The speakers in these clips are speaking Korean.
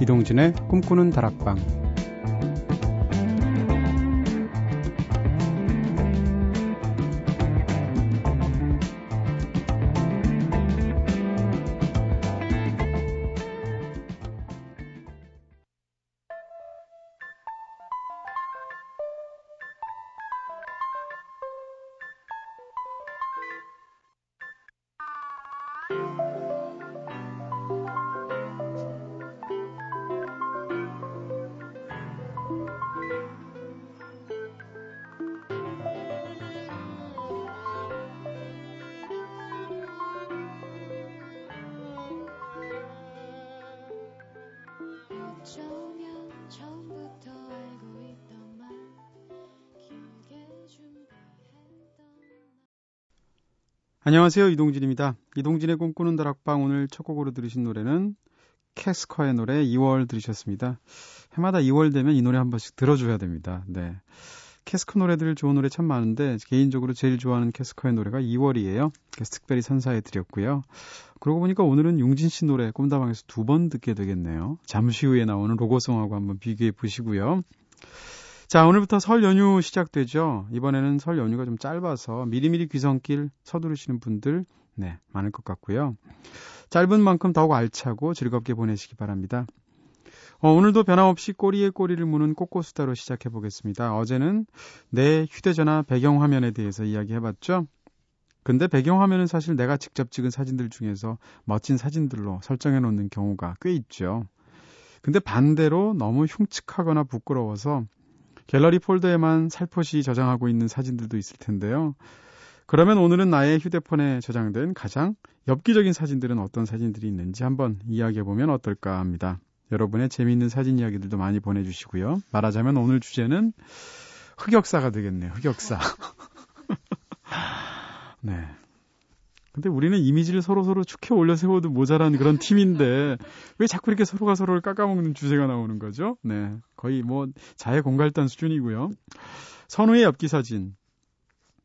이동진의 꿈꾸는 다락방 안녕하세요. 이동진입니다. 이동진의 꿈꾸는 다락방 오늘 첫 곡으로 들으신 노래는 캐스커의 노래 2월 들으셨습니다. 해마다 2월 되면 이 노래 한 번씩 들어줘야 됩니다. 네. 캐스커 노래들 좋은 노래 참 많은데 개인적으로 제일 좋아하는 캐스커의 노래가 2월이에요. 그래서 특별히 선사해 드렸고요. 그러고 보니까 오늘은 용진 씨 노래 꿈다방에서 두 번 듣게 되겠네요. 잠시 후에 나오는 로고송하고 한번 비교해 보시고요. 자, 오늘부터 설 연휴 시작되죠. 이번에는 설 연휴가 좀 짧아서 미리미리 귀성길 서두르시는 분들, 네, 많을 것 같고요. 짧은 만큼 더욱 알차고 즐겁게 보내시기 바랍니다. 어, 오늘도 변함없이 꼬리에 꼬리를 무는 꼬꼬수다로 시작해 보겠습니다. 어제는 내 휴대전화 배경화면에 대해서 이야기해 봤죠. 근데 배경화면은 사실 내가 직접 찍은 사진들 중에서 멋진 사진들로 설정해 놓는 경우가 꽤 있죠. 근데 반대로 너무 흉측하거나 부끄러워서 갤러리 폴더에만 살포시 저장하고 있는 사진들도 있을 텐데요. 그러면 오늘은 나의 휴대폰에 저장된 가장 엽기적인 사진들은 어떤 사진들이 있는지 한번 이야기해 보면 어떨까 합니다. 여러분의 재미있는 사진 이야기들도 많이 보내주시고요. 말하자면 오늘 주제는 흑역사가 되겠네요. 흑역사. 네. 근데 우리는 이미지를 서로서로 축해 올려 세워도 모자란 그런 팀인데 왜 자꾸 이렇게 서로가 서로를 깎아먹는 주제가 나오는 거죠? 네. 거의 뭐 자해 공갈단 수준이고요. 선우의 엽기 사진.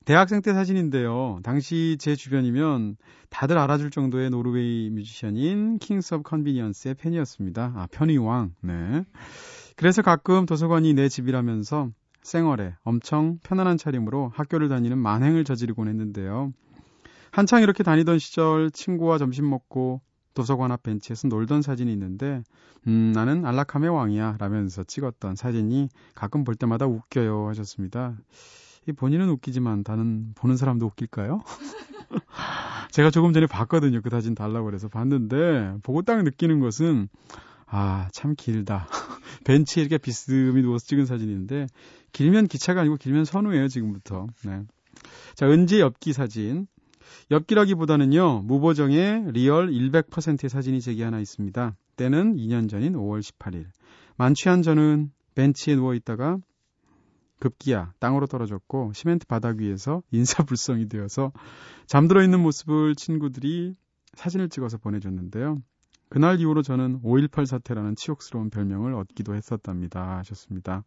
대학생 때 사진인데요. 당시 제 주변이면 다들 알아줄 정도의 노르웨이 뮤지션인 Kings of Convenience의 팬이었습니다. 아, 편의왕. 네. 그래서 가끔 도서관이 내 집이라면서 생얼에 엄청 편안한 차림으로 학교를 다니는 만행을 저지르곤 했는데요. 한창 이렇게 다니던 시절 친구와 점심 먹고 도서관 앞 벤치에서 놀던 사진이 있는데 음 나는 안락함의 왕이야 라면서 찍었던 사진이 가끔 볼 때마다 웃겨요 하셨습니다. 이 본인은 웃기지만 다른 보는 사람도 웃길까요? 제가 조금 전에 봤거든요. 그 사진 달라고 그래서 봤는데 보고 딱 느끼는 것은 아, 참 길다. 벤치에 이렇게 비스듬히 누워서 찍은 사진인데 길면 기차가 아니고 길면 선우예요, 지금부터. 네. 자, 은지 엽기 사진. 엽기라기보다는요, 무보정의 리얼 100%의 사진이 제게 하나 있습니다. 때는 2년 전인 5월 18일. 만취한 저는 벤치에 누워 있다가 급기야 땅으로 떨어졌고 시멘트 바닥 위에서 인사불성이 되어서 잠들어 있는 모습을 친구들이 사진을 찍어서 보내줬는데요. 그날 이후로 저는 5.18 사태라는 치욕스러운 별명을 얻기도 했었답니다. 하셨습니다.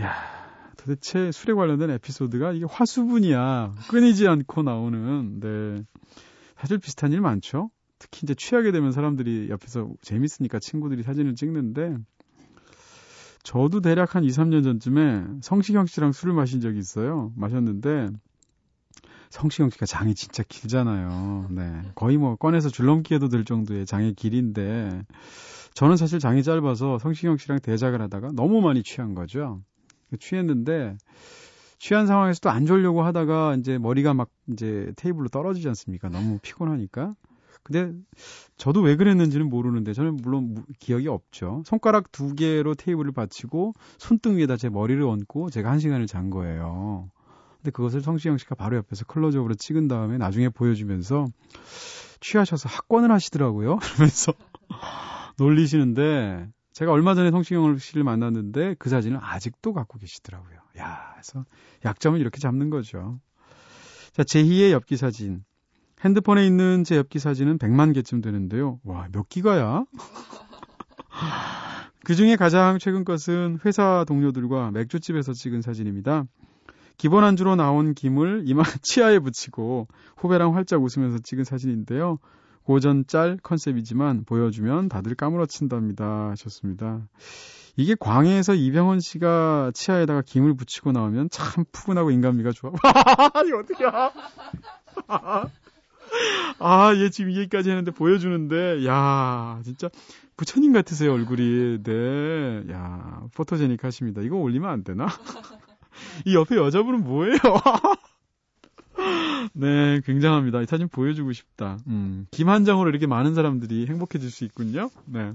야 도대체 술에 관련된 에피소드가 이게 화수분이야. 끊이지 않고 나오는, 네. 사실 비슷한 일 많죠? 특히 이제 취하게 되면 사람들이 옆에서 재밌으니까 친구들이 사진을 찍는데, 저도 대략 한 2, 3년 전쯤에 성시경 씨랑 술을 마신 적이 있어요. 마셨는데, 성시경 씨가 장이 진짜 길잖아요. 네. 거의 뭐 꺼내서 줄넘기해도 될 정도의 장의 길인데, 저는 사실 장이 짧아서 성시경 씨랑 대작을 하다가 너무 많이 취한 거죠. 취했는데 취한 상황에서도 안 졸려고 하다가 이제 머리가 막 이제 테이블로 떨어지지 않습니까? 너무 피곤하니까. 근데 저도 왜 그랬는지는 모르는데 저는 물론 기억이 없죠. 손가락 두 개로 테이블을 받치고 손등 위에다 제 머리를 얹고 제가 한 시간을 잔 거예요. 근데 그것을 성시경 씨가 바로 옆에서 클로즈업으로 찍은 다음에 나중에 보여주면서 취하셔서 학권을 하시더라고요. 그러면서 놀리시는데 제가 얼마 전에 성시경 씨를 만났는데 그 사진을 아직도 갖고 계시더라고요. 야, 그래서 약점을 이렇게 잡는 거죠. 자, 제2의 엽기 사진. 핸드폰에 있는 제 엽기 사진은 100만 개쯤 되는데요. 와, 몇 기가야? 그 중에 가장 최근 것은 회사 동료들과 맥주집에서 찍은 사진입니다. 기본 안주로 나온 김을 이마 치아에 붙이고 후배랑 활짝 웃으면서 찍은 사진인데요. 고전 짤 컨셉이지만 보여주면 다들 까무러친답니다. 하셨습니다. 이게 광해에서 이병헌 씨가 치아에다가 김을 붙이고 나오면 참 푸근하고 인간미가 좋아. 이거 어떡해. 아, 얘 지금 이 얘기까지 했는데 보여주는데, 야 진짜 부처님 같으세요, 얼굴이. 네. 야 포토제닉 하십니다. 이거 올리면 안 되나? 이 옆에 여자분은 뭐예요? 네, 굉장합니다. 이 사진 보여주고 싶다. 음, 김한 장으로 이렇게 많은 사람들이 행복해질 수 있군요. 네.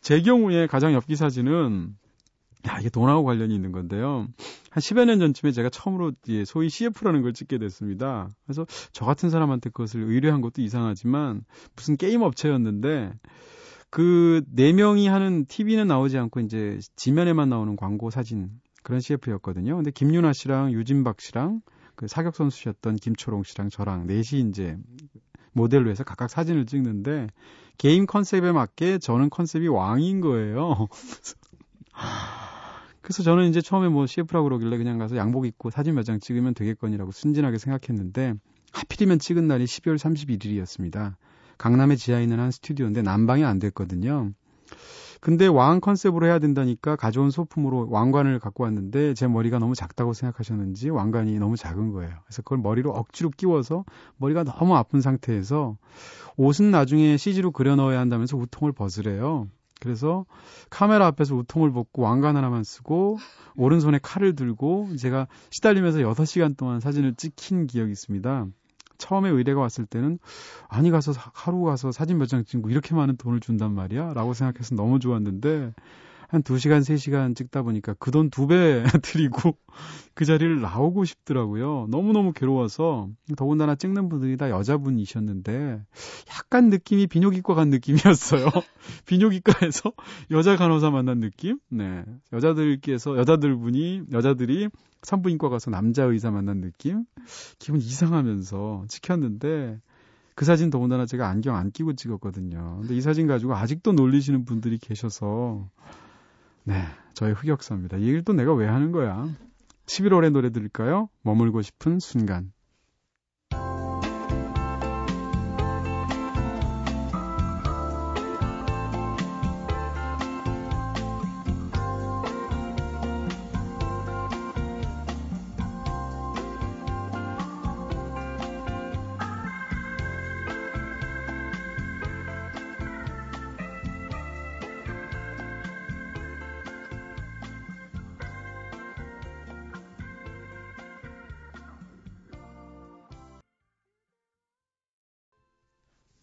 제 경우에 가장 엽기 사진은 야, 이게 돈하고 관련이 있는 건데요. 한 10여 년 전쯤에 제가 처음으로 소위 CF라는 걸 찍게 됐습니다. 그래서 저 같은 사람한테 그것을 의뢰한 것도 이상하지만 무슨 게임 업체였는데 그 네 명이 하는 TV는 나오지 않고 이제 지면에만 나오는 광고 사진 그런 CF였거든요. 근데 김윤아 씨랑 유진박 씨랑 그 사격 선수셨던 김초롱 씨랑 저랑 넷이 이제 모델로 해서 각각 사진을 찍는데 게임 컨셉에 맞게 저는 컨셉이 왕인 거예요. 그래서 저는 이제 처음에 뭐 CF라고 그러길래 그냥 가서 양복 입고 사진 몇 장 찍으면 되겠거니라고 순진하게 생각했는데 하필이면 찍은 날이 12월 31일이었습니다. 강남에 지하에 있는 한 스튜디오인데 난방이 안 됐거든요. 근데 왕 컨셉으로 해야 된다니까 가져온 소품으로 왕관을 갖고 왔는데 제 머리가 너무 작다고 생각하셨는지 왕관이 너무 작은 거예요. 그래서 그걸 머리로 억지로 끼워서 머리가 너무 아픈 상태에서 옷은 나중에 CG로 그려 넣어야 한다면서 우통을 벗으래요. 그래서 카메라 앞에서 우통을 벗고 왕관 하나만 쓰고 오른손에 칼을 들고 제가 시달리면서 6시간 동안 사진을 찍힌 기억이 있습니다. 처음에 의뢰가 왔을 때는 아니 가서 하루 가서 사진 몇 장 찍고 이렇게 많은 돈을 준단 말이야? 라고 생각해서 너무 좋았는데 한 2시간, 3시간 찍다 보니까 그 돈 두 배 드리고 그 자리를 나오고 싶더라고요. 너무너무 괴로워서 더군다나 찍는 분들이 다 여자분이셨는데 약간 느낌이 비뇨기과 간 느낌이었어요. 비뇨기과에서 여자 간호사 만난 느낌? 네. 여자들께서, 여자들 분이, 여자들이 산부인과 가서 남자 의사 만난 느낌? 기분 이상하면서 찍혔는데 그 사진 더군다나 제가 안경 안 끼고 찍었거든요. 근데 이 사진 가지고 아직도 놀리시는 분들이 계셔서 네, 저의 흑역사입니다. 이 일도 내가 왜 하는 거야? 11월의 노래 들을까요? 머물고 싶은 순간.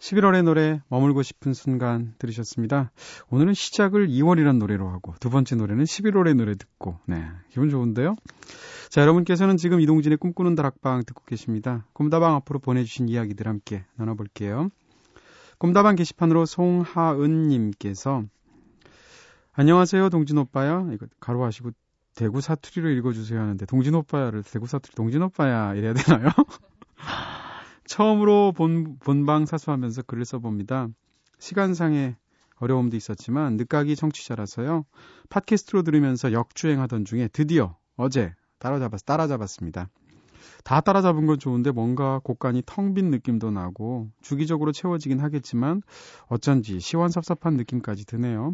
11월의 노래 머물고 싶은 순간 들으셨습니다. 오늘은 시작을 2월이란 노래로 하고 두 번째 노래는 11월의 노래 듣고 네 기분 좋은데요. 자 여러분께서는 지금 이동진의 꿈꾸는 다락방 듣고 계십니다. 꿈다방 앞으로 보내주신 이야기들 함께 나눠볼게요. 꿈다방 게시판으로 송하은님께서 안녕하세요 동진 오빠야 이거 가로 하시고 대구 사투리로 읽어주세요 하는데 동진 오빠야를 대구 사투리 동진 오빠야 이래야 되나요? 처음으로 본, 본방 사수하면서 글을 써봅니다. 시간상의 어려움도 있었지만 늦가기 청취자라서요. 팟캐스트로 들으면서 역주행하던 중에 드디어 어제 따라잡았, 따라잡았습니다. 다 따라잡은 건 좋은데 뭔가 곡간이 텅 빈 느낌도 나고 주기적으로 채워지긴 하겠지만 어쩐지 시원섭섭한 느낌까지 드네요.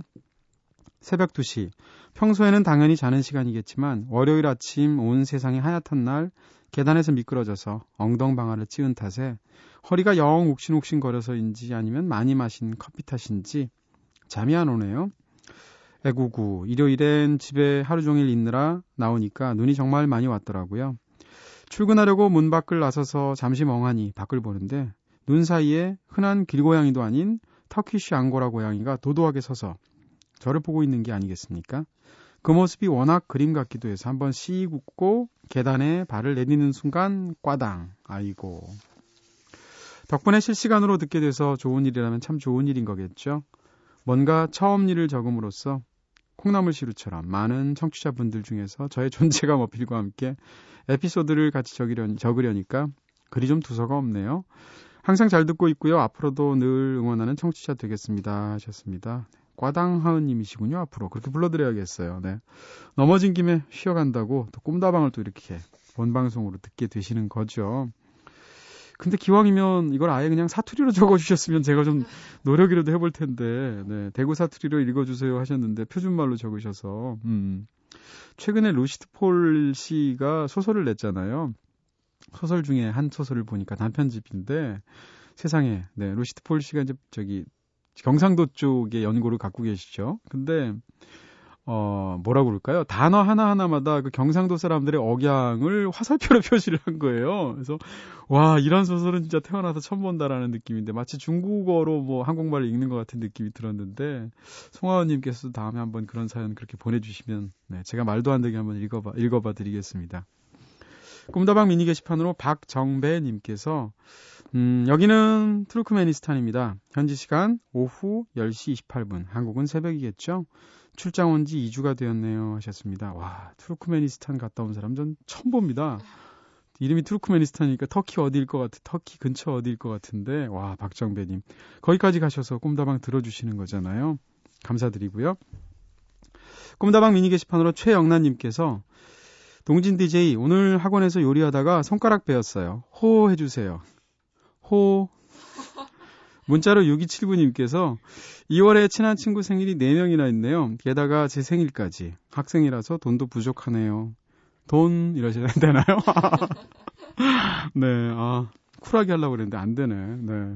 새벽 2시. 평소에는 당연히 자는 시간이겠지만 월요일 아침 온 세상이 하얗던 날 계단에서 미끄러져서 엉덩방아를 찌은 탓에 허리가 영 욱신욱신 거려서인지 아니면 많이 마신 커피 탓인지 잠이 안 오네요. 애구구 일요일엔 집에 하루 종일 있느라 나오니까 눈이 정말 많이 왔더라고요. 출근하려고 문 밖을 나서서 잠시 멍하니 밖을 보는데 눈 사이에 흔한 길고양이도 아닌 터키쉬 앙고라 고양이가 도도하게 서서 저를 보고 있는 게 아니겠습니까? 그 모습이 워낙 그림 같기도 해서 한번 씩 웃고 계단에 발을 내딛는 순간 꽈당. 아이고. 덕분에 실시간으로 듣게 돼서 좋은 일이라면 참 좋은 일인 거겠죠. 뭔가 처음 일을 적음으로써 콩나물 시루처럼 많은 청취자분들 중에서 저의 존재감 어필과 함께 에피소드를 같이 적으려, 적으려니까 글이 좀 두서가 없네요. 항상 잘 듣고 있고요. 앞으로도 늘 응원하는 청취자 되겠습니다. 하셨습니다. 과당하은님이시군요. 앞으로 그렇게 불러드려야겠어요. 네. 넘어진 김에 쉬어간다고 또 꿈다방을 또 이렇게 본 방송으로 듣게 되시는 거죠. 근데 기왕이면 이걸 아예 그냥 사투리로 적어주셨으면 제가 좀 노력이라도 해볼 텐데, 네. 대구 사투리로 읽어주세요 하셨는데, 표준말로 적으셔서, 음. 최근에 루시트 폴 씨가 소설을 냈잖아요. 소설 중에 한 소설을 보니까 단편집인데, 세상에, 네. 루시트 폴 씨가 이제 저기, 경상도 쪽에 연고를 갖고 계시죠. 근데, 어, 뭐라고 그럴까요? 단어 하나하나마다 그 경상도 사람들의 억양을 화살표로 표시를 한 거예요. 그래서, 와, 이런 소설은 진짜 태어나서 처음 본다라는 느낌인데, 마치 중국어로 뭐 한국말을 읽는 것 같은 느낌이 들었는데, 송하원님께서도 다음에 한번 그런 사연 그렇게 보내주시면, 네, 제가 말도 안 되게 한번 읽어봐, 읽어봐 드리겠습니다. 꿈다방 미니 게시판으로 박정배님께서, 음, 여기는 투르크메니스탄입니다. 현지 시간 오후 10시 28분, 한국은 새벽이겠죠? 출장 온 지 2주가 되었네요 하셨습니다. 와, 투르크메니스탄 갔다 온 사람 전 처음 봅니다. 이름이 투르크메니스탄이니까 터키 어디일 것 같아, 터키 근처 어디일 것 같은데, 와, 박정배님. 거기까지 가셔서 꿈다방 들어주시는 거잖아요. 감사드리고요. 꿈다방 미니 게시판으로 최영란님께서 동진 DJ 오늘 학원에서 요리하다가 손가락 베었어요. 호 해주세요. 호. 문자로 6279님께서 2월에 친한 친구 생일이 4명이나 있네요. 게다가 제 생일까지. 학생이라서 돈도 부족하네요. 돈 이러셔야 되나요? 네, 아, 쿨하게 하려고 그랬는데 안 되네. 네.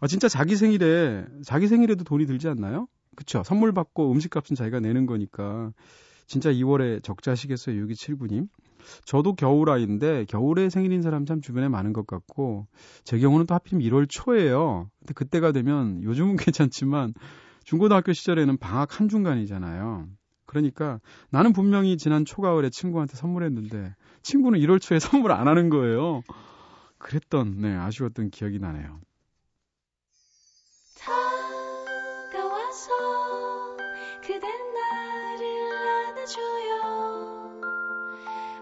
아, 진짜 자기 생일에, 자기 생일에도 돈이 들지 않나요? 그쵸. 선물 받고 음식값은 자기가 내는 거니까. 진짜 2월에 적자시겠어요, 6279님? 저도 겨울 아이인데 겨울에 생일인 사람 참 주변에 많은 것 같고 제 경우는 또 하필이면 1월 초예요. 근데 그때가 되면 요즘은 괜찮지만 중고등학교 시절에는 방학 한 중간이잖아요. 그러니까 나는 분명히 지난 초가을에 친구한테 선물했는데 친구는 1월 초에 선물 안 하는 거예요. 그랬던 네 아쉬웠던 기억이 나네요.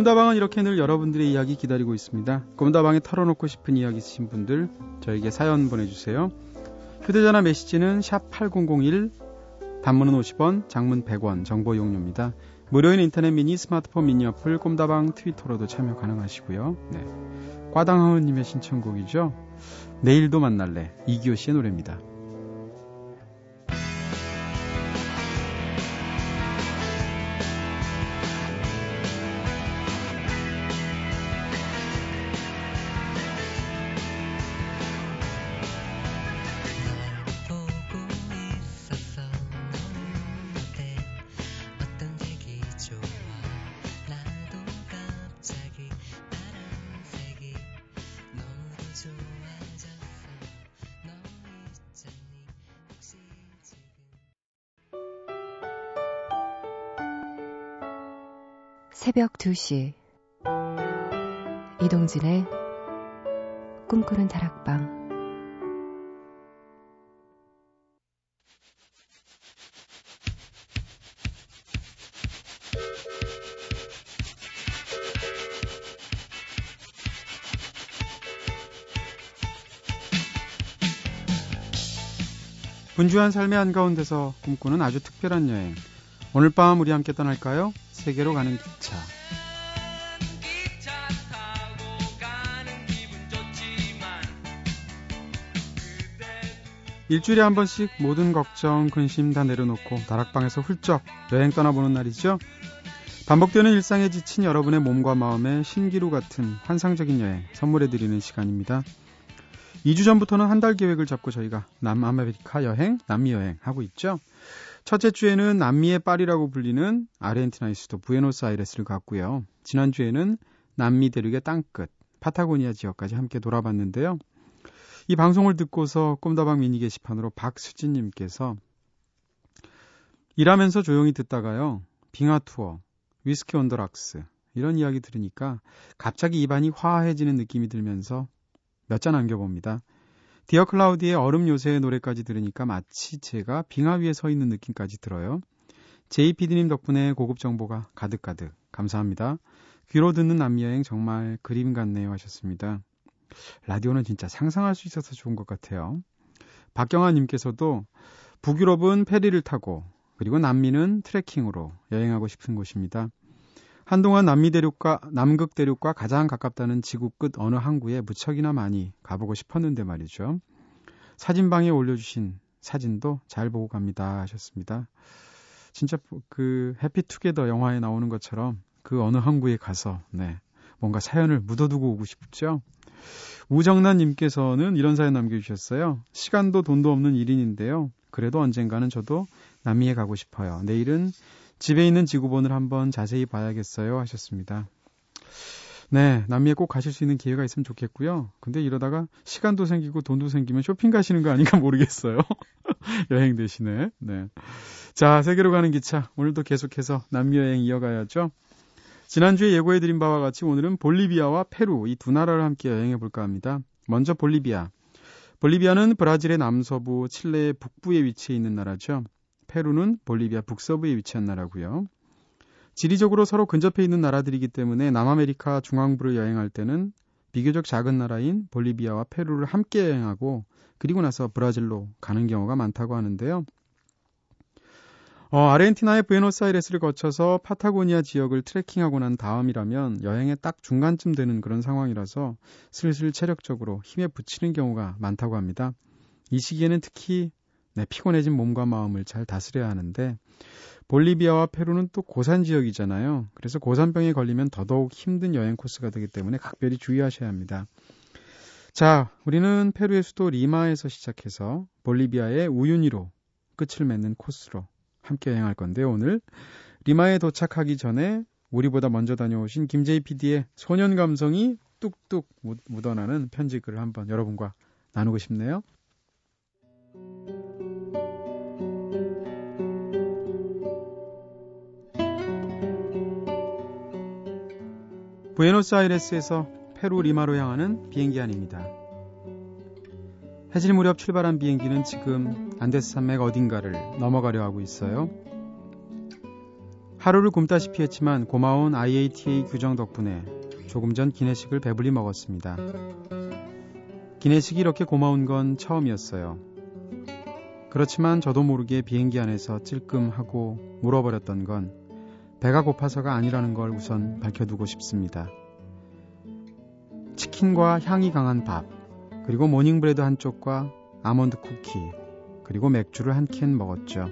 꿈다방은 이렇게 늘 여러분들의 이야기 기다리고 있습니다. 꿈다방에 털어놓고 싶은 이야기 있으신 분들 저에게 사연 보내주세요. 휴대전화 메시지는 샵 8001, 단문은 50원, 장문 100원, 정보 용료입니다. 무료인 인터넷 미니 스마트폰 미니 어플 꿈다방 트위터로도 참여 가능하시고요. 네. 과당하우님의 신청곡이죠. 내일도 만날래 이기호 씨의 노래입니다. 새벽 2시 이동진의 꿈꾸는 다락방 분주한 삶의 한가운데서 꿈꾸는 아주 특별한 여행. 오늘 밤 우리 함께 떠날까요? 세계로 가는 기차. 일주일에 한 번씩 모든 걱정, 근심 다 내려놓고 다락방에서 훌쩍 여행 떠나보는 날이죠. 반복되는 일상에 지친 여러분의 몸과 마음에 신기루 같은 환상적인 여행 선물해드리는 시간입니다. 2주 전부터는 한 달 계획을 잡고 저희가 남아메리카 여행, 남미 여행 하고 있죠. 첫째 주에는 남미의 파리라고 불리는 아르헨티나의 수도 부에노스아이레스를 갔고요. 지난주에는 남미 대륙의 땅끝 파타고니아 지역까지 함께 돌아봤는데요. 이 방송을 듣고서 꿈다방 미니 게시판으로 박수진 님께서 일하면서 조용히 듣다가요. 빙하 투어, 위스키 온더락스, 이런 이야기 들으니까 갑자기 입안이 화해지는 느낌이 들면서 몇잔 남겨봅니다. 디어 클라우디의 얼음 요새의 노래까지 들으니까 마치 제가 빙하 위에 서 있는 느낌까지 들어요. JPD님 덕분에 고급 정보가 가득가득 감사합니다. 귀로 듣는 남여행 정말 그림 같네요 하셨습니다. 라디오는 진짜 상상할 수 있어서 좋은 것 같아요. 박경아님께서도 북유럽은 페리를 타고 그리고 남미는 트레킹으로 여행하고 싶은 곳입니다. 한동안 남미 대륙과 남극 대륙과 가장 가깝다는 지구 끝 어느 항구에 무척이나 많이 가보고 싶었는데 말이죠. 사진방에 올려주신 사진도 잘 보고 갑니다 하셨습니다. 진짜 그 해피투게더 영화에 나오는 것처럼 그 어느 항구에 가서 네 뭔가 사연을 묻어두고 오고 싶죠. 우정란님께서는 이런 사연 남겨주셨어요. 시간도 돈도 없는 일인인데요. 그래도 언젠가는 저도 남미에 가고 싶어요. 내일은 집에 있는 지구본을 한번 자세히 봐야겠어요 하셨습니다. 네, 남미에 꼭 가실 수 있는 기회가 있으면 좋겠고요. 근데 이러다가 시간도 생기고 돈도 생기면 쇼핑 가시는 거 아닌가 모르겠어요. 여행 대신에. 네. 자, 세계로 가는 기차. 오늘도 계속해서 남미 여행 이어가야죠. 지난주에 예고해드린 바와 같이 오늘은 볼리비아와 페루 이 두 나라를 함께 여행해 볼까 합니다. 먼저 볼리비아. 볼리비아는 브라질의 남서부, 칠레의 북부에 위치해 있는 나라죠. 페루는 볼리비아 북서부에 위치한 나라고요. 지리적으로 서로 근접해 있는 나라들이기 때문에 남아메리카 중앙부를 여행할 때는 비교적 작은 나라인 볼리비아와 페루를 함께 여행하고 그리고 나서 브라질로 가는 경우가 많다고 하는데요. 어, 아르헨티나의 부에노스아이레스를 거쳐서 파타고니아 지역을 트레킹하고 난 다음이라면 여행의 딱 중간쯤 되는 그런 상황이라서 슬슬 체력적으로 힘에 부치는 경우가 많다고 합니다. 이 시기에는 특히 네, 피곤해진 몸과 마음을 잘 다스려야 하는데 볼리비아와 페루는 또 고산 지역이잖아요. 그래서 고산병에 걸리면 더더욱 힘든 여행 코스가 되기 때문에 각별히 주의하셔야 합니다. 자, 우리는 페루의 수도 리마에서 시작해서 볼리비아의 우유니로 끝을 맺는 코스로 함께 여행할 건데요. 오늘 리마에 도착하기 전에 우리보다 먼저 다녀오신 김재희 PD의 소년 감성이 뚝뚝 묻어나는 편지글을 한번 여러분과 나누고 싶네요. 부에노스아이레스에서 페루 리마로 향하는 비행기 안입니다. 해질 무렵 출발한 비행기는 지금 안데스 산맥 어딘가를 넘어가려 하고 있어요. 하루를 굶다시피 했지만 고마운 IATA 규정 덕분에 조금 전 기내식을 배불리 먹었습니다. 기내식이 이렇게 고마운 건 처음이었어요. 그렇지만 저도 모르게 비행기 안에서 찔끔하고 물어버렸던 건 배가 고파서가 아니라는 걸 우선 밝혀두고 싶습니다. 치킨과 향이 강한 밥, 그리고 모닝브레드 한 쪽과 아몬드 쿠키, 그리고 맥주를 한 캔 먹었죠.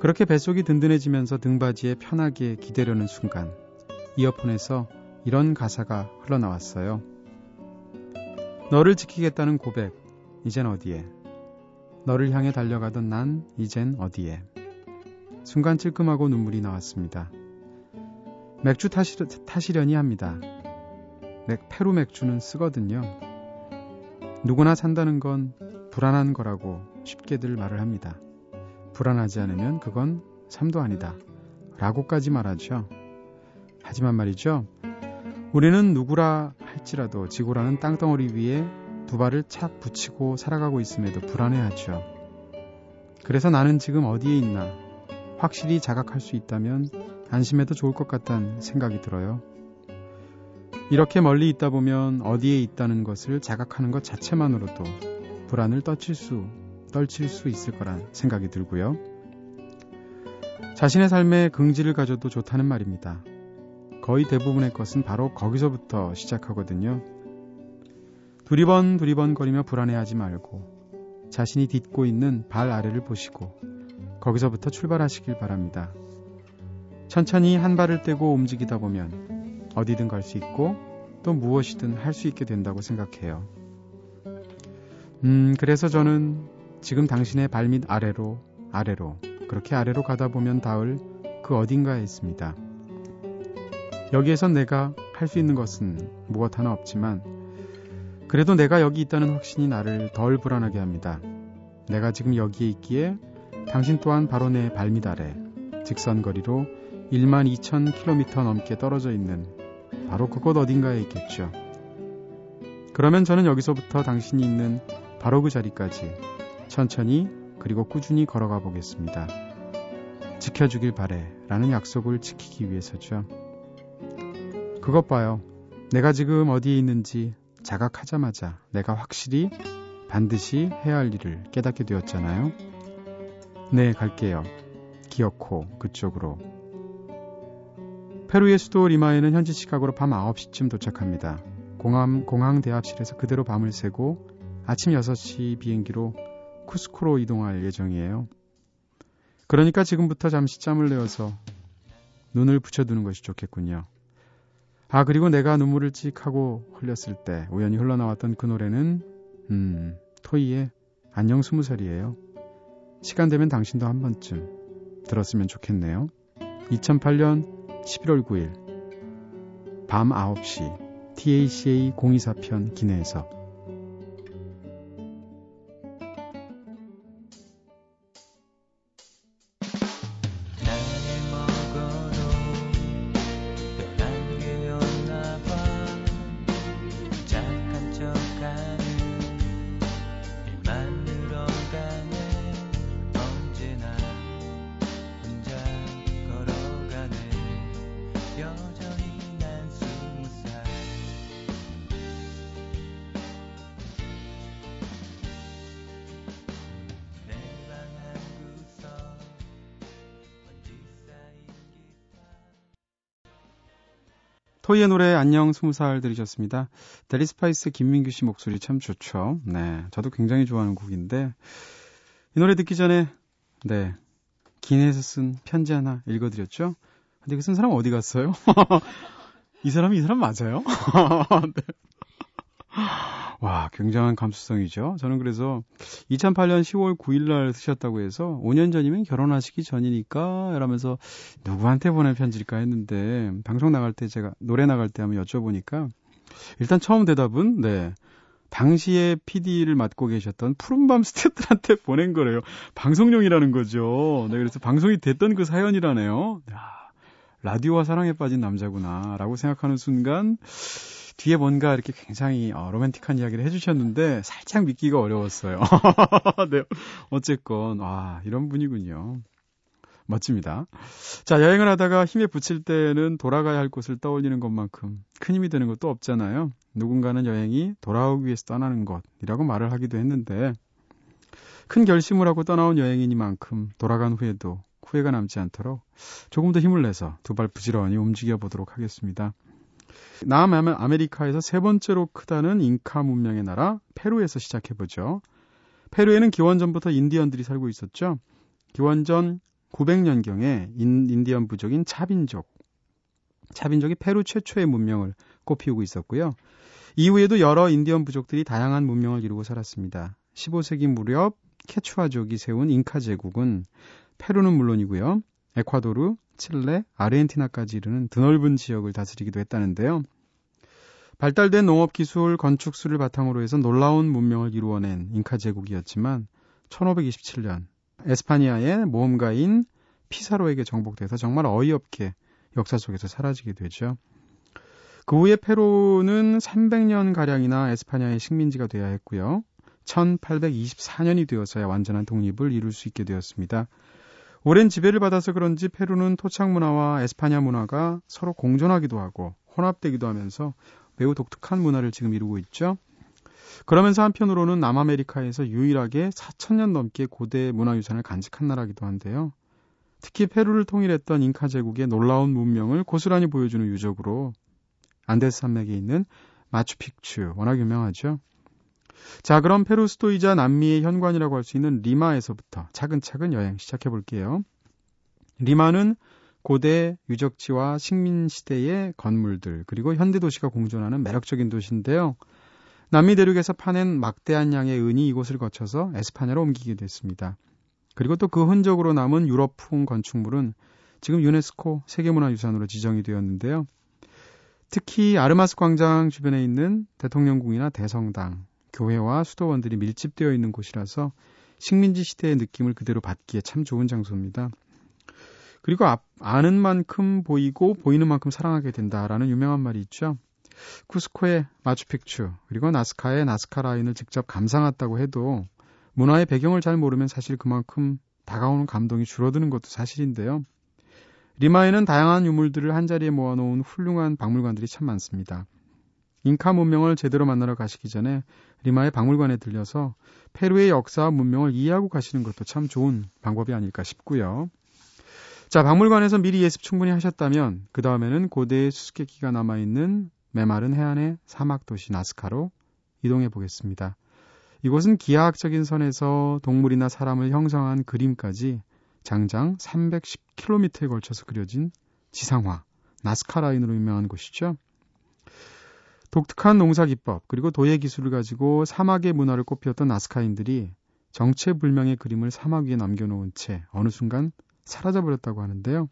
그렇게 뱃속이 든든해지면서 등받이에 편하게 기대려는 순간, 이어폰에서 이런 가사가 흘러나왔어요. 너를 지키겠다는 고백, 이젠 어디에? 너를 향해 달려가던 난 이젠 어디에? 순간 찔끔하고 눈물이 나왔습니다. 맥주 타시, 타시려니 합니다. 맥, 페루 맥주는 쓰거든요. 누구나 산다는 건 불안한 거라고 쉽게들 말을 합니다. 불안하지 않으면 그건 삶도 아니다. 라고까지 말하죠. 하지만 말이죠. 우리는 누구라 할지라도 지구라는 땅덩어리 위에 두 발을 착 붙이고 살아가고 있음에도 불안해하죠. 그래서 나는 지금 어디에 있나 확실히 자각할 수 있다면 안심해도 좋을 것 같다는 생각이 들어요. 이렇게 멀리 있다 보면 어디에 있다는 것을 자각하는 것 자체만으로도 불안을 떨칠 수, 떨칠 수 있을 거란 생각이 들고요. 자신의 삶에 긍지를 가져도 좋다는 말입니다. 거의 대부분의 것은 바로 거기서부터 시작하거든요. 두리번 두리번 거리며 불안해하지 말고 자신이 딛고 있는 발 아래를 보시고 거기서부터 출발하시길 바랍니다. 천천히 한 발을 떼고 움직이다 보면 어디든 갈 수 있고 또 무엇이든 할 수 있게 된다고 생각해요. 음, 그래서 저는 지금 당신의 발밑 아래로, 아래로, 그렇게 아래로 가다 보면 닿을 그 어딘가에 있습니다. 여기에선 내가 할 수 있는 것은 무엇 하나 없지만, 그래도 내가 여기 있다는 확신이 나를 덜 불안하게 합니다. 내가 지금 여기에 있기에 당신 또한 바로 내 발밑 아래 직선거리로 1만 2천 킬로미터 넘게 떨어져 있는 바로 그곳 어딘가에 있겠죠. 그러면 저는 여기서부터 당신이 있는 바로 그 자리까지 천천히 그리고 꾸준히 걸어가 보겠습니다. 지켜주길 바래 라는 약속을 지키기 위해서죠. 그것 봐요. 내가 지금 어디에 있는지 자각하자마자 내가 확실히 반드시 해야 할 일을 깨닫게 되었잖아요. 네, 갈게요. 기어코 그쪽으로. 페루의 수도 리마에는 현지 시각으로 밤 9시쯤 도착합니다. 공항, 공항 대합실에서 그대로 밤을 새고 아침 6시 비행기로 쿠스코로 이동할 예정이에요. 그러니까 지금부터 잠시 짬을 내어서 눈을 붙여두는 것이 좋겠군요. 아, 그리고 내가 눈물을 찍 하고 흘렸을 때 우연히 흘러나왔던 그 노래는, 음, 토이의 안녕 스무 살이에요. 시간 되면 당신도 한 번쯤 들었으면 좋겠네요. 2008년 11월 9일, 밤 9시, TACA 024편 기내에서 토이의 노래 안녕 스무 살 들으셨습니다. 델리스파이스 김민규 씨 목소리 참 좋죠. 네, 저도 굉장히 좋아하는 곡인데 이 노래 듣기 전에 네 기내에서 쓴 편지 하나 읽어드렸죠. 근데 그 쓴 사람 어디 갔어요? 이 사람이 이 사람 맞아요? 네. 와, 굉장한 감수성이죠. 저는 그래서 2008년 10월 9일 날 쓰셨다고 해서 5년 전이면 결혼하시기 전이니까 이러면서 누구한테 보낸 편지일까 했는데 방송 나갈 때 제가 노래 나갈 때 한번 여쭤보니까 일단 처음 대답은 네. 당시에 PD를 맡고 계셨던 푸른밤 스태프들한테 보낸 거래요. 방송용이라는 거죠. 네, 그래서 방송이 됐던 그 사연이라네요. 야, 라디오와 사랑에 빠진 남자구나라고 생각하는 순간 뒤에 뭔가 이렇게 굉장히 어, 로맨틱한 이야기를 해주셨는데 살짝 믿기가 어려웠어요. 네. 어쨌건 와 이런 분이군요. 멋집니다. 자 여행을 하다가 힘에 부칠 때는 돌아가야 할 곳을 떠올리는 것만큼 큰 힘이 되는 것도 없잖아요. 누군가는 여행이 돌아오기 위해서 떠나는 것이라고 말을 하기도 했는데 큰 결심을 하고 떠나온 여행이니만큼 돌아간 후에도 후회가 남지 않도록 조금 더 힘을 내서 두 발 부지런히 움직여 보도록 하겠습니다. 남아메리카에서 세 번째로 크다는 잉카 문명의 나라 페루에서 시작해 보죠. 페루에는 기원전부터 인디언들이 살고 있었죠. 기원전 900년경에 인, 인디언 부족인 차빈족. 차빈족이 페루 최초의 문명을 꽃피우고 있었고요. 이후에도 여러 인디언 부족들이 다양한 문명을 이루고 살았습니다. 15세기 무렵 케추아족이 세운 잉카 제국은 페루는 물론이고요. 에콰도르, 칠레, 아르헨티나까지 이르는 드넓은 지역을 다스리기도 했다는데요. 발달된 농업 기술, 건축술을 바탕으로 해서 놀라운 문명을 이루어낸 잉카 제국이었지만 1527년 에스파니아의 모험가인 피사로에게 정복돼서 정말 어이없게 역사 속에서 사라지게 되죠. 그 후에 페루는 300년 가량이나 에스파니아의 식민지가 되어야 했고요. 1824년이 되어서야 완전한 독립을 이룰 수 있게 되었습니다. 오랜 지배를 받아서 그런지 페루는 토착 문화와 에스파냐 문화가 서로 공존하기도 하고 혼합되기도 하면서 매우 독특한 문화를 지금 이루고 있죠. 그러면서 한편으로는 남아메리카에서 유일하게 4천년 넘게 고대 문화유산을 간직한 나라기도 한데요. 특히 페루를 통일했던 잉카 제국의 놀라운 문명을 고스란히 보여주는 유적으로 안데스 산맥에 있는 마추픽추 워낙 유명하죠. 자, 그럼 페루 수도이자 남미의 현관이라고 할 수 있는 리마에서부터 차근차근 여행 시작해 볼게요. 리마는 고대 유적지와 식민 시대의 건물들 그리고 현대 도시가 공존하는 매력적인 도시인데요. 남미 대륙에서 파낸 막대한 양의 은이 이곳을 거쳐서 에스파냐로 옮기게 됐습니다. 그리고 또 그 흔적으로 남은 유럽풍 건축물은 지금 유네스코 세계문화유산으로 지정이 되었는데요. 특히 아르마스 광장 주변에 있는 대통령궁이나 대성당, 교회와 수도원들이 밀집되어 있는 곳이라서 식민지 시대의 느낌을 그대로 받기에 참 좋은 장소입니다. 그리고 아는 만큼 보이고 보이는 만큼 사랑하게 된다라는 유명한 말이 있죠. 쿠스코의 마추픽추 그리고 나스카의 나스카 라인을 직접 감상했다고 해도 문화의 배경을 잘 모르면 사실 그만큼 다가오는 감동이 줄어드는 것도 사실인데요. 리마에는 다양한 유물들을 한자리에 모아놓은 훌륭한 박물관들이 참 많습니다. 잉카 문명을 제대로 만나러 가시기 전에 리마의 박물관에 들려서 페루의 역사와 문명을 이해하고 가시는 것도 참 좋은 방법이 아닐까 싶고요. 자, 박물관에서 미리 예습 충분히 하셨다면 그 다음에는 고대의 수수께끼가 남아있는 메마른 해안의 사막 도시 나스카로 이동해 보겠습니다. 이곳은 기하학적인 선에서 동물이나 사람을 형성한 그림까지 장장 310km에 걸쳐서 그려진 지상화, 나스카 라인으로 유명한 곳이죠. 독특한 농사 기법 그리고 도예 기술을 가지고 사막의 문화를 꽃피웠던 나스카인들이 정체불명의 그림을 사막 위에 남겨놓은 채 어느 순간 사라져버렸다고 하는데요.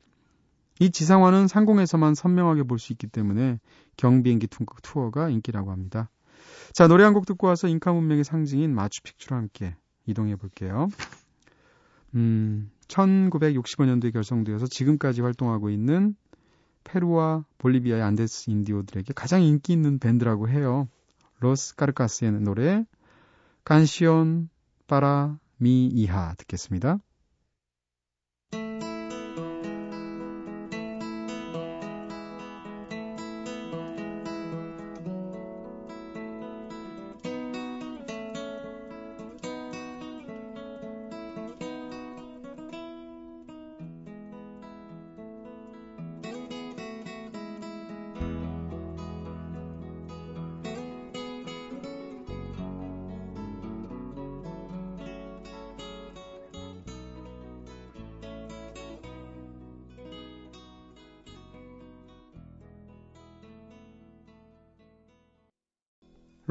이 지상화는 상공에서만 선명하게 볼 수 있기 때문에 경비행기 투어가 인기라고 합니다. 자, 노래 한 곡 듣고 와서 잉카 문명의 상징인 마추픽추와 함께 이동해 볼게요. 음, 1965년도에 결성되어서 지금까지 활동하고 있는 페루와 볼리비아의 안데스 인디오들에게 가장 인기 있는 밴드라고 해요. 로스 카르카스의 노래 간시온 파라 미 이하 듣겠습니다.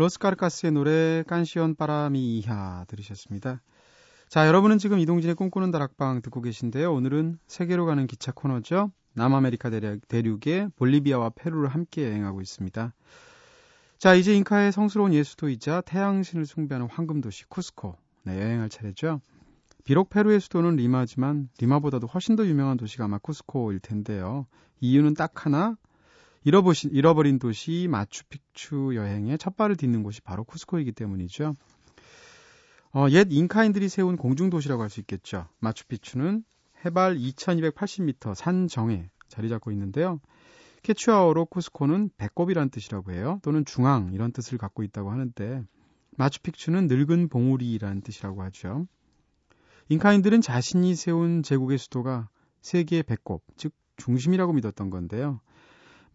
Los Kjarkas의 노래 Canción para mi hija 들으셨습니다. 자, 여러분은 지금 이동진의 꿈꾸는 다락방 듣고 계신데요. 오늘은 세계로 가는 기차 코너죠. 남아메리카 대륙, 의 볼리비아와 페루를 함께 여행하고 있습니다. 자, 이제 잉카의 성스러운 옛 수도이자 태양신을 숭배하는 황금 도시 쿠스코. 네, 여행할 차례죠. 비록 페루의 수도는 리마지만 리마보다도 훨씬 더 유명한 도시가 아마 쿠스코일 텐데요. 이유는 딱 하나, 잃어버신, 잃어버린 도시 마추픽추 여행의 첫 발을 딛는 곳이 바로 쿠스코이기 때문이죠. 어, 옛 잉카인들이 세운 공중도시라고 할 수 있겠죠. 마추픽추는 해발 2280m 산 정에 자리 잡고 있는데요. 캐추아어로 쿠스코는 배꼽이란 뜻이라고 해요. 또는 중앙 이런 뜻을 갖고 있다고 하는데 마추픽추는 늙은 봉우리라는 뜻이라고 하죠. 잉카인들은 자신이 세운 제국의 수도가 세계의 배꼽, 즉 중심이라고 믿었던 건데요.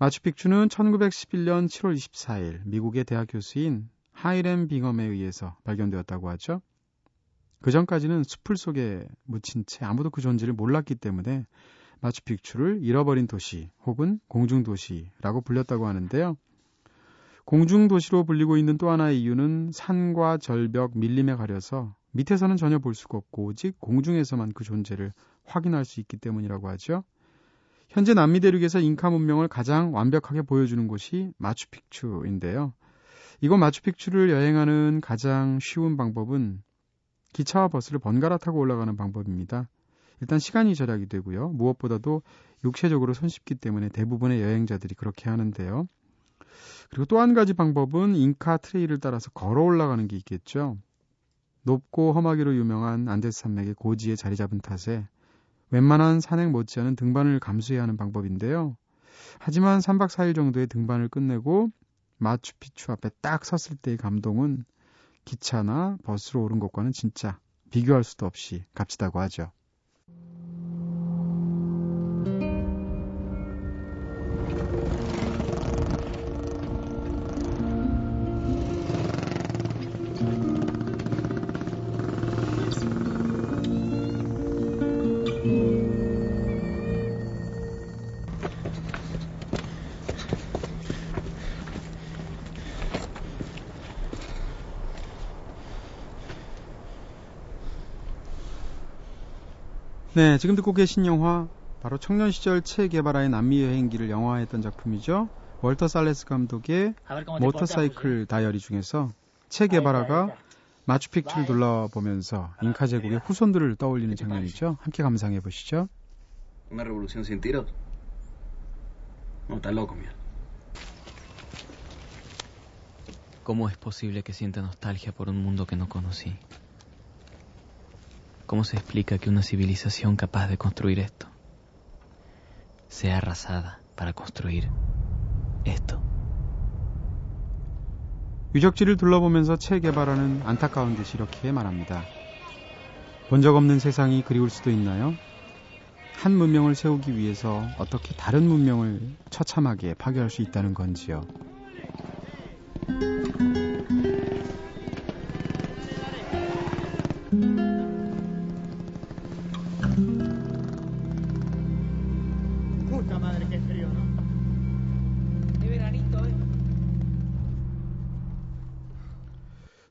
마추픽추는 1911년 7월 24일 미국의 대학 교수인 하이렘 빙엄에 의해서 발견되었다고 하죠. 그 전까지는 숲을 속에 묻힌 채 아무도 그 존재를 몰랐기 때문에 마추픽추를 잃어버린 도시 혹은 공중도시라고 불렸다고 하는데요. 공중도시로 불리고 있는 또 하나의 이유는 산과 절벽, 밀림에 가려서 밑에서는 전혀 볼 수가 없고 오직 공중에서만 그 존재를 확인할 수 있기 때문이라고 하죠. 현재 남미 대륙에서 잉카 문명을 가장 완벽하게 보여주는 곳이 마추픽추인데요. 이곳 마추픽추를 여행하는 가장 쉬운 방법은 기차와 버스를 번갈아 타고 올라가는 방법입니다. 일단 시간이 절약이 되고요. 무엇보다도 육체적으로 손쉽기 때문에 대부분의 여행자들이 그렇게 하는데요. 그리고 또 한 가지 방법은 잉카 트레이를 따라서 걸어 올라가는 게 있겠죠. 높고 험하기로 유명한 안데스 산맥의 고지에 자리 잡은 탓에 웬만한 산행 못지않은 등반을 감수해야 하는 방법인데요. 하지만 3박 4일 정도의 등반을 끝내고 마추픽추 앞에 딱 섰을 때의 감동은 기차나 버스로 오른 것과는 진짜 비교할 수도 없이 값지다고 하죠. 네, 지금 듣고 계신 영화 바로 청년 시절 체 게바라의 남미 여행기를 영화화했던 작품이죠. 월터 살레스 감독의 모터사이클 다이어리 중에서 체 게바라가 마추픽추를 둘러보면서 잉카 제국의 후손들을 떠올리는 장면이죠. 함께 감상해 보시죠. Una revolución sin tiros. No, está loco, mierda. ¿Cómo es posible que sienta nostalgia por un mundo que no conocí? ¿Cómo se explica que una civilización capaz de construir esto sea arrasada para construir esto? 유적지를 둘러보면서 체 개발하는 안타까운 듯이 이렇게 말합니다. 본 적 없는 세상이 그리울 수도 있나요? 한 문명을 세우기 위해서 어떻게 다른 문명을 처참하게 파괴할 수 있다는 건지요.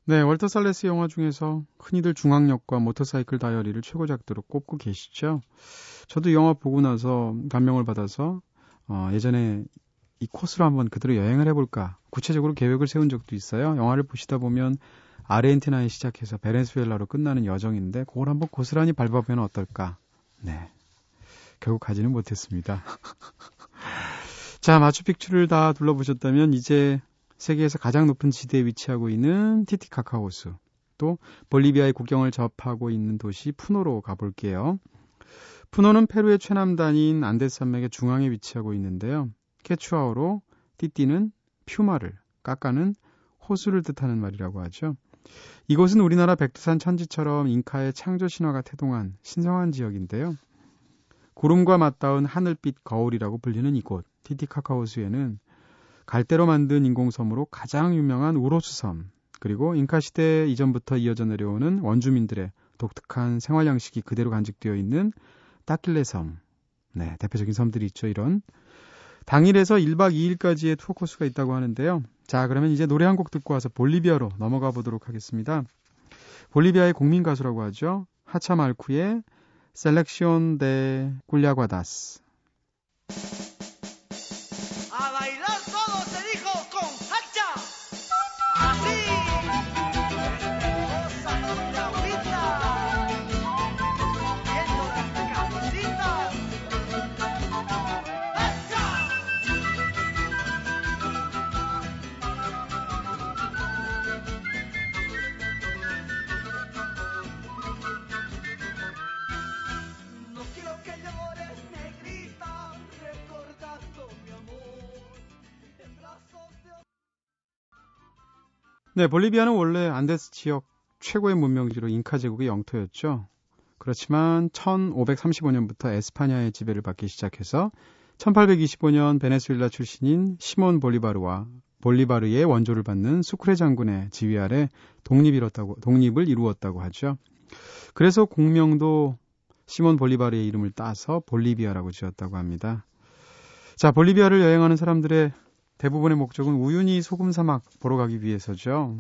네, 월터 살레스 영화 중에서 흔히들 중앙역과 모터사이클 다이어리를 최고작들로 꼽고 계시죠. 저도 영화 보고 나서 감명을 받아서 어, 예전에 이 코스로 한번 그대로 여행을 해볼까 구체적으로 계획을 세운 적도 있어요. 영화를 보시다 보면 아르헨티나에 시작해서 베네수엘라로 끝나는 여정인데 그걸 한번 고스란히 밟아보면 어떨까. 네, 결국 가지는 못했습니다. 자, 마추픽추를 다 둘러보셨다면 이제 세계에서 가장 높은 지대에 위치하고 있는 티티카카 호수, 또 볼리비아의 국경을 접하고 있는 도시 푸노로 가볼게요. 푸노는 페루의 최남단인 안데스 산맥의 중앙에 위치하고 있는데요. 케추아어로 띠띠는 퓨마를, 까까는 호수를 뜻하는 말이라고 하죠. 이곳은 우리나라 백두산 천지처럼 잉카의 창조 신화가 태동한 신성한 지역인데요. 구름과 맞닿은 하늘빛 거울이라고 불리는 이곳 티티카카 호수에는 갈대로 만든 인공섬으로 가장 유명한 우로스섬, 그리고 잉카 시대 이전부터 이어져 내려오는 원주민들의 독특한 생활 양식이 그대로 간직되어 있는 따킬레 섬. 네, 대표적인 섬들이 있죠, 이런. 당일에서 1박 2일까지의 투어 코스가 있다고 하는데요. 자, 그러면 이제 노래 한 곡 듣고 와서 볼리비아로 넘어가 보도록 하겠습니다. 볼리비아의 국민 가수라고 하죠. 하차 말쿠의 셀렉시온 데 꿀야과다스. 네, 볼리비아는 원래 안데스 지역 최고의 문명지로 잉카 제국의 영토였죠. 그렇지만 1535년부터 에스파냐의 지배를 받기 시작해서 1825년 베네수엘라 출신인 시몬 볼리바르와 볼리바르의 원조를 받는 수크레 장군의 지휘 아래 독립 이뤘다고, 독립을 이루었다고 하죠. 그래서 공명도 시몬 볼리바르의 이름을 따서 볼리비아라고 지었다고 합니다. 자, 볼리비아를 여행하는 사람들의 대부분의 목적은 우유니 소금 사막 보러 가기 위해서죠.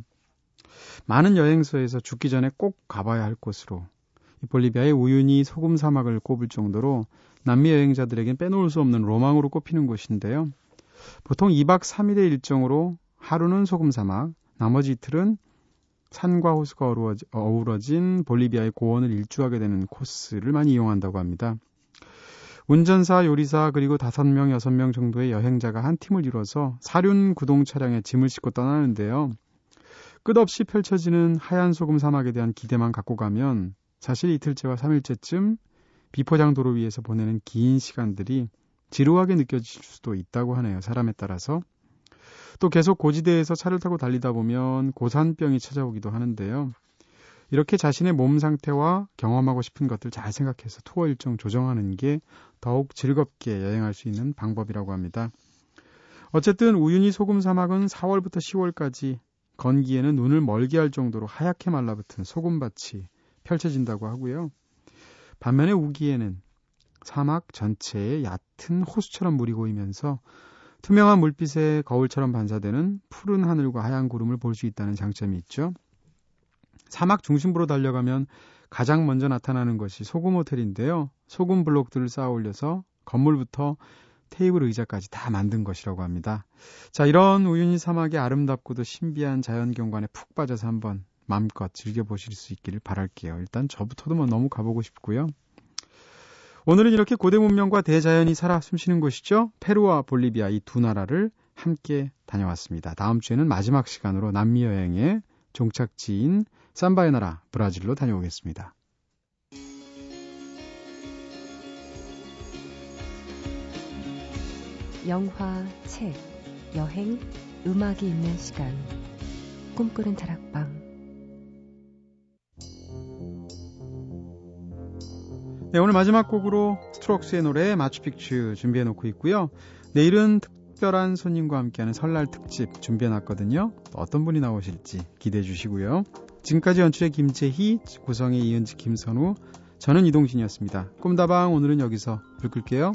많은 여행소에서 죽기 전에 꼭 가봐야 할 곳으로 이 볼리비아의 우유니 소금 사막을 꼽을 정도로 남미 여행자들에겐 빼놓을 수 없는 로망으로 꼽히는 곳인데요. 보통 2박 3일의 일정으로 하루는 소금 사막, 나머지 이틀은 산과 호수가 어우러진 볼리비아의 고원을 일주하게 되는 코스를 많이 이용한다고 합니다. 운전사, 요리사, 그리고 5명, 6명 정도의 여행자가 한 팀을 이뤄서 사륜 구동 차량에 짐을 싣고 떠나는데요. 끝없이 펼쳐지는 하얀 소금 사막에 대한 기대만 갖고 가면 사실 이틀째와 3일째쯤 비포장 도로 위에서 보내는 긴 시간들이 지루하게 느껴질 수도 있다고 하네요. 사람에 따라서. 또 계속 고지대에서 차를 타고 달리다 보면 고산병이 찾아오기도 하는데요. 이렇게 자신의 몸 상태와 경험하고 싶은 것들 잘 생각해서 투어 일정 조정하는 게 더욱 즐겁게 여행할 수 있는 방법이라고 합니다. 어쨌든 우유니 소금 사막은 4월부터 10월까지 건기에는 눈을 멀게 할 정도로 하얗게 말라붙은 소금밭이 펼쳐진다고 하고요. 반면에 우기에는 사막 전체에 얕은 호수처럼 물이 고이면서 투명한 물빛에 거울처럼 반사되는 푸른 하늘과 하얀 구름을 볼 수 있다는 장점이 있죠. 사막 중심부로 달려가면 가장 먼저 나타나는 것이 소금 호텔인데요. 소금 블록들을 쌓아 올려서 건물부터 테이블 의자까지 다 만든 것이라고 합니다. 자, 이런 우유니 사막의 아름답고도 신비한 자연 경관에 푹 빠져서 한번 마음껏 즐겨보실 수 있기를 바랄게요. 일단 저부터도 뭐 너무 가보고 싶고요. 오늘은 이렇게 고대 문명과 대자연이 살아 숨쉬는 곳이죠. 페루와 볼리비아 이 두 나라를 함께 다녀왔습니다. 다음 주에는 마지막 시간으로 남미 여행의 종착지인 삼바의 나라 브라질로 다녀오겠습니다. 영화, 책, 여행, 음악이 있는 시간. 꿈꾸는 다락방. 네, 오늘 마지막 곡으로 스트록스의 노래 마추픽추 준비해 놓고 있고요. 내일은 특별한 손님과 함께하는 설날 특집 준비해 놨거든요. 어떤 분이 나오실지 기대해 주시고요. 지금까지 연출의 김재희, 구성의 이은지, 김선우, 저는 이동진이었습니다. 꿈다방 오늘은 여기서 불 끌게요.